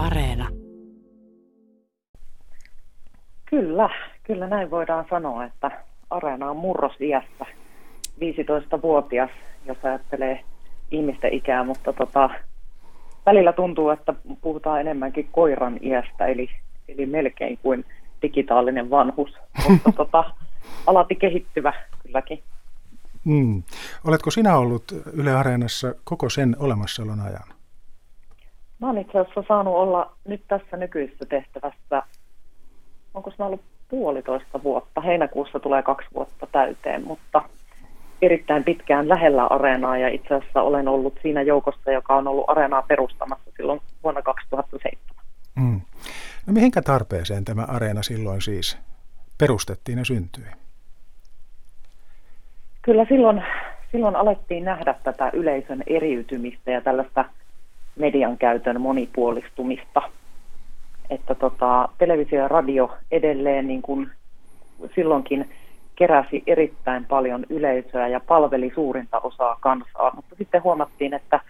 Areena. Kyllä, kyllä näin voidaan sanoa, että Areena on murrosiässä 15-vuotias, jos ajattelee ihmisten ikää, mutta tota, välillä tuntuu, että puhutaan enemmänkin koiran iästä, eli, eli melkein kuin digitaalinen vanhus, mutta tota, alati kehittyvä kylläkin. Mm. Oletko sinä ollut Yle Areenassa koko sen olemassaolon ajan? Mä oon itse asiassa saanut olla nyt tässä nykyisessä tehtävässä, onko se ollut puolitoista vuotta, heinäkuussa tulee kaksi vuotta täyteen, mutta erittäin pitkään lähellä areenaa ja itse asiassa olen ollut siinä joukossa, joka on ollut areenaa perustamassa silloin vuonna 2007. Mm. No mihinkä tarpeeseen tämä areena silloin siis perustettiin ja syntyi? Kyllä silloin, silloin alettiin nähdä tätä yleisön eriytymistä ja tällaista median käytön monipuolistumista. Että tota, televisio ja radio edelleen niin kuin silloinkin keräsi erittäin paljon yleisöä ja palveli suurinta osaa kansaa, mutta sitten huomattiin, että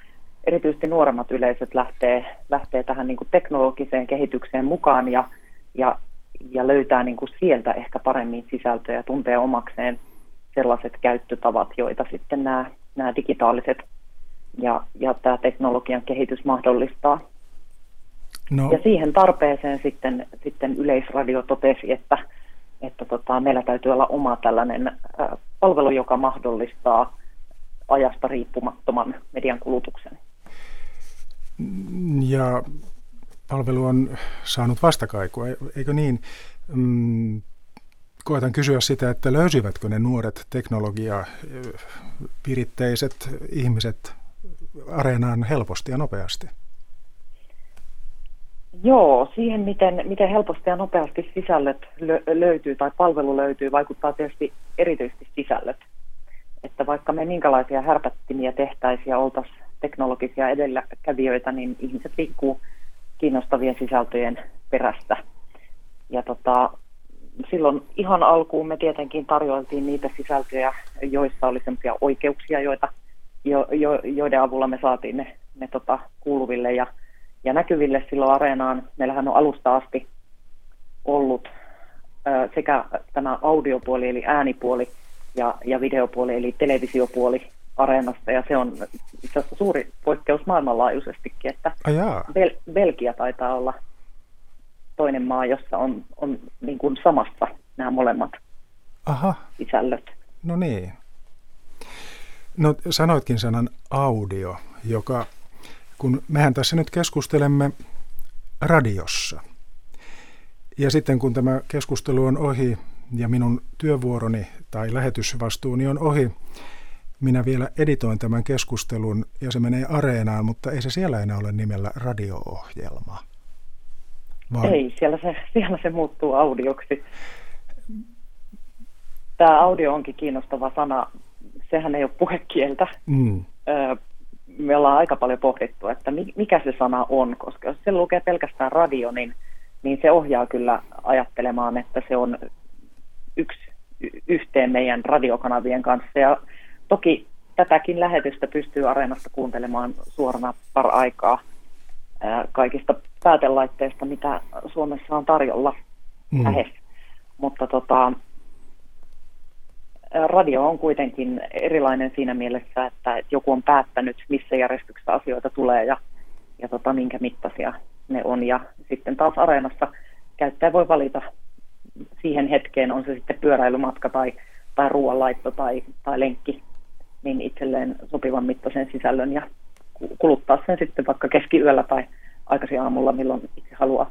erityisesti nuoremmat yleisöt lähtee, lähtee tähän niin kuin teknologiseen kehitykseen mukaan ja, ja, ja löytää niin kuin sieltä ehkä paremmin sisältöjä ja tuntee omakseen sellaiset käyttötavat, joita sitten nämä, nämä digitaaliset ja, ja tämä teknologian kehitys mahdollistaa. No. Ja siihen tarpeeseen sitten, sitten Yleisradio totesi, että, että tota, meillä täytyy olla oma tällainen äh, palvelu, joka mahdollistaa ajasta riippumattoman median kulutuksen. Ja palvelu on saanut vastakaikua, eikö niin? Mm, koetan kysyä sitä, että löysivätkö ne nuoret teknologia viritteiset ihmiset areenaan helposti ja nopeasti? Joo, siihen miten, miten helposti ja nopeasti sisällöt lö- löytyy tai palvelu löytyy, vaikuttaa tietysti erityisesti sisällöt. Että vaikka me minkälaisia härpättimiä tehtäisiin ja oltaisiin teknologisia edelläkävijöitä, niin ihmiset liikkuu kiinnostavien sisältöjen perästä. Ja tota, silloin ihan alkuun me tietenkin tarjoiltiin niitä sisältöjä, joissa oli sellaisia oikeuksia, joita, jo, jo, joiden avulla me saatiin ne, ne tota, kuuluville ja, ja näkyville silloin areenaan. Meillähän on alusta asti ollut ö, sekä tämä audiopuoli eli äänipuoli ja, ja videopuoli eli televisiopuoli areenasta ja se on itse asiassa suuri poikkeus maailmanlaajuisestikin, että Bel- Belgia taitaa olla toinen maa, jossa on, on niin kuin samassa nämä molemmat Aha. sisällöt. No niin. No sanoitkin sanan audio, joka, kun mehän tässä nyt keskustelemme radiossa. Ja sitten kun tämä keskustelu on ohi ja minun työvuoroni tai lähetysvastuuni on ohi, minä vielä editoin tämän keskustelun ja se menee areenaan, mutta ei se siellä enää ole nimellä radio-ohjelma. Vaan... Ei, siellä se, siellä se muuttuu audioksi. Tämä audio onkin kiinnostava sana. Sehän ei ole puhekieltä. Mm. Me ollaan aika paljon pohdittu, että mikä se sana on, koska jos se lukee pelkästään radio, niin, niin se ohjaa kyllä ajattelemaan, että se on yksi yhteen meidän radiokanavien kanssa. Ja toki tätäkin lähetystä pystyy Areenasta kuuntelemaan suorana par aikaa kaikista päätelaitteista, mitä Suomessa on tarjolla mm. lähes. Mutta tota, radio on kuitenkin erilainen siinä mielessä, että joku on päättänyt, missä järjestyksessä asioita tulee ja, ja tota, minkä mittaisia ne on. Ja sitten taas areenassa käyttäjä voi valita siihen hetkeen, on se sitten pyöräilymatka tai, tai ruoanlaitto tai, tai lenkki, niin itselleen sopivan mittaisen sisällön ja kuluttaa sen sitten vaikka keskiyöllä tai aikaisin aamulla, milloin itse haluaa.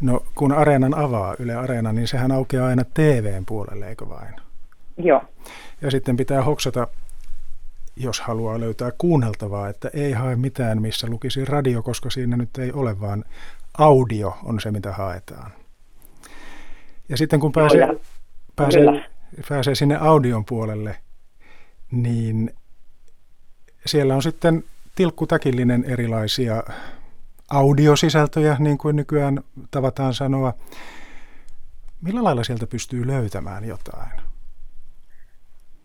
No kun Areenan avaa, Yle Areena, niin sehän aukeaa aina TVn puolelle, eikö vain? Joo. Ja sitten pitää hoksata, jos haluaa löytää kuunneltavaa, että ei hae mitään, missä lukisi radio, koska siinä nyt ei ole, vaan audio on se, mitä haetaan. Ja sitten kun pääsee, Joo, pääsee, pääsee sinne audion puolelle, niin siellä on sitten tilkkutäkillinen erilaisia audiosisältöjä, niin kuin nykyään tavataan sanoa. Millä lailla sieltä pystyy löytämään jotain?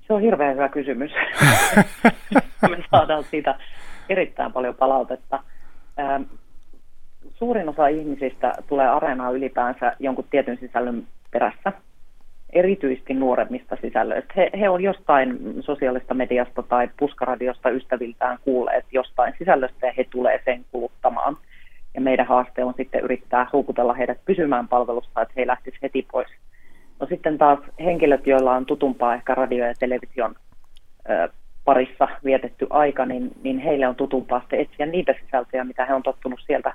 Se on hirveän hyvä kysymys. Me saadaan siitä erittäin paljon palautetta. Ähm, suurin osa ihmisistä tulee areenaan ylipäänsä jonkun tietyn sisällön perässä, erityisesti nuoremmista sisällöistä. He, he on jostain sosiaalista mediasta tai puskaradiosta ystäviltään kuulleet jostain sisällöstä ja he tulee sen kuluttamaan. Ja meidän haaste on sitten yrittää houkutella heidät pysymään palvelusta, että he ei lähtisi heti pois. No sitten taas henkilöt, joilla on tutumpaa ehkä radio- ja television ö, parissa vietetty aika, niin, niin heille on tutumpaa sitten etsiä niitä sisältöjä, mitä he on tottunut sieltä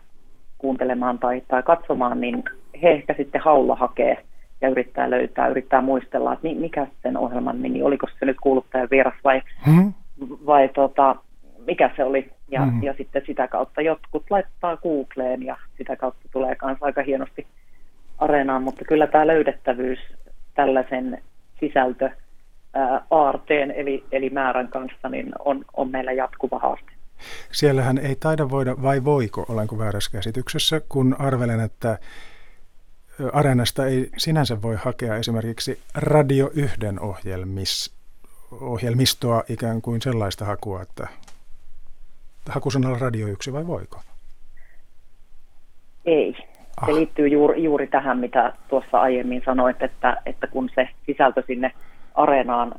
kuuntelemaan tai, tai katsomaan, niin he ehkä sitten haulla hakee ja yrittää löytää, yrittää muistella, että mikä sen ohjelman nimi, oliko se nyt kuuluttajan vieras vai, hmm. vai tota, mikä se oli. Ja, hmm. ja sitten sitä kautta jotkut laittaa Googleen ja sitä kautta tulee myös aika hienosti areenaan, mutta kyllä tämä löydettävyys tällaisen sisältö aarteen eli, eli määrän kanssa niin on, on meillä jatkuva haaste. Siellähän ei taida voida, vai voiko, olenko väärässä käsityksessä, kun arvelen, että Areenasta ei sinänsä voi hakea esimerkiksi Radio 1 ohjelmis, ohjelmistoa ikään kuin sellaista hakua, että hakusanalla Radio 1 vai voiko? Ei. Ah. Se liittyy juuri, juuri tähän, mitä tuossa aiemmin sanoit, että, että kun se sisältö sinne areenaan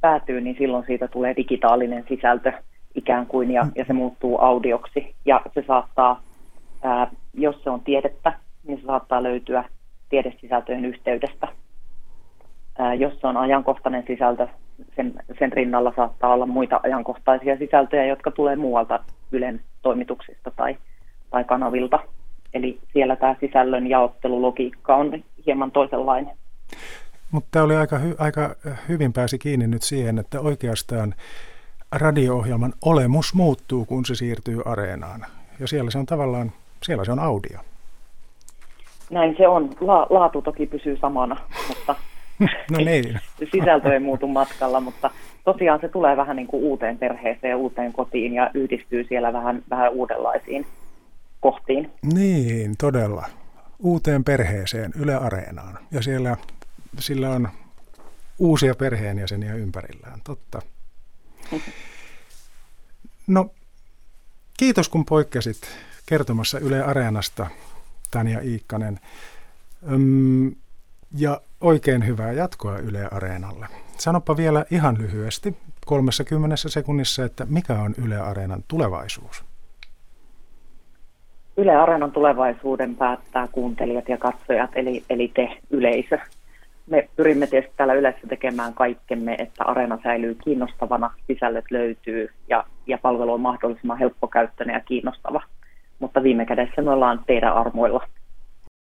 päätyy, niin silloin siitä tulee digitaalinen sisältö ikään kuin ja, ja se muuttuu audioksi. Ja se saattaa, ää, jos se on tiedettä, niin se saattaa löytyä tiedesisältöjen yhteydestä. Ää, jos se on ajankohtainen sisältö, sen, sen rinnalla saattaa olla muita ajankohtaisia sisältöjä, jotka tulee muualta Ylen toimituksista tai, tai kanavilta. Eli siellä tämä sisällön jaottelulogiikka on hieman toisenlainen. Mutta tämä oli aika, hy, aika hyvin pääsi kiinni nyt siihen, että oikeastaan radio-ohjelman olemus muuttuu, kun se siirtyy areenaan. Ja siellä se on tavallaan, siellä se on audio. Näin se on. La, laatu toki pysyy samana, mutta no niin. sisältö ei muutu matkalla, mutta tosiaan se tulee vähän niin kuin uuteen perheeseen ja uuteen kotiin ja yhdistyy siellä vähän, vähän uudenlaisiin kohtiin. Niin, todella. Uuteen perheeseen, Yle Areenaan. Ja siellä sillä on uusia perheenjäseniä ympärillään, totta. No, kiitos kun poikkesit kertomassa Yle Areenasta, Tanja Iikkanen. Öm, ja oikein hyvää jatkoa Yle Areenalle. Sanopa vielä ihan lyhyesti, 30 sekunnissa, että mikä on Yle Areenan tulevaisuus? Yle Areenan tulevaisuuden päättää kuuntelijat ja katsojat, eli, eli te yleisö. Me pyrimme tietysti täällä yleensä tekemään kaikkemme, että areena säilyy kiinnostavana, sisällöt löytyy ja, ja palvelu on mahdollisimman helppokäyttöinen ja kiinnostava. Mutta viime kädessä me ollaan teidän armoilla.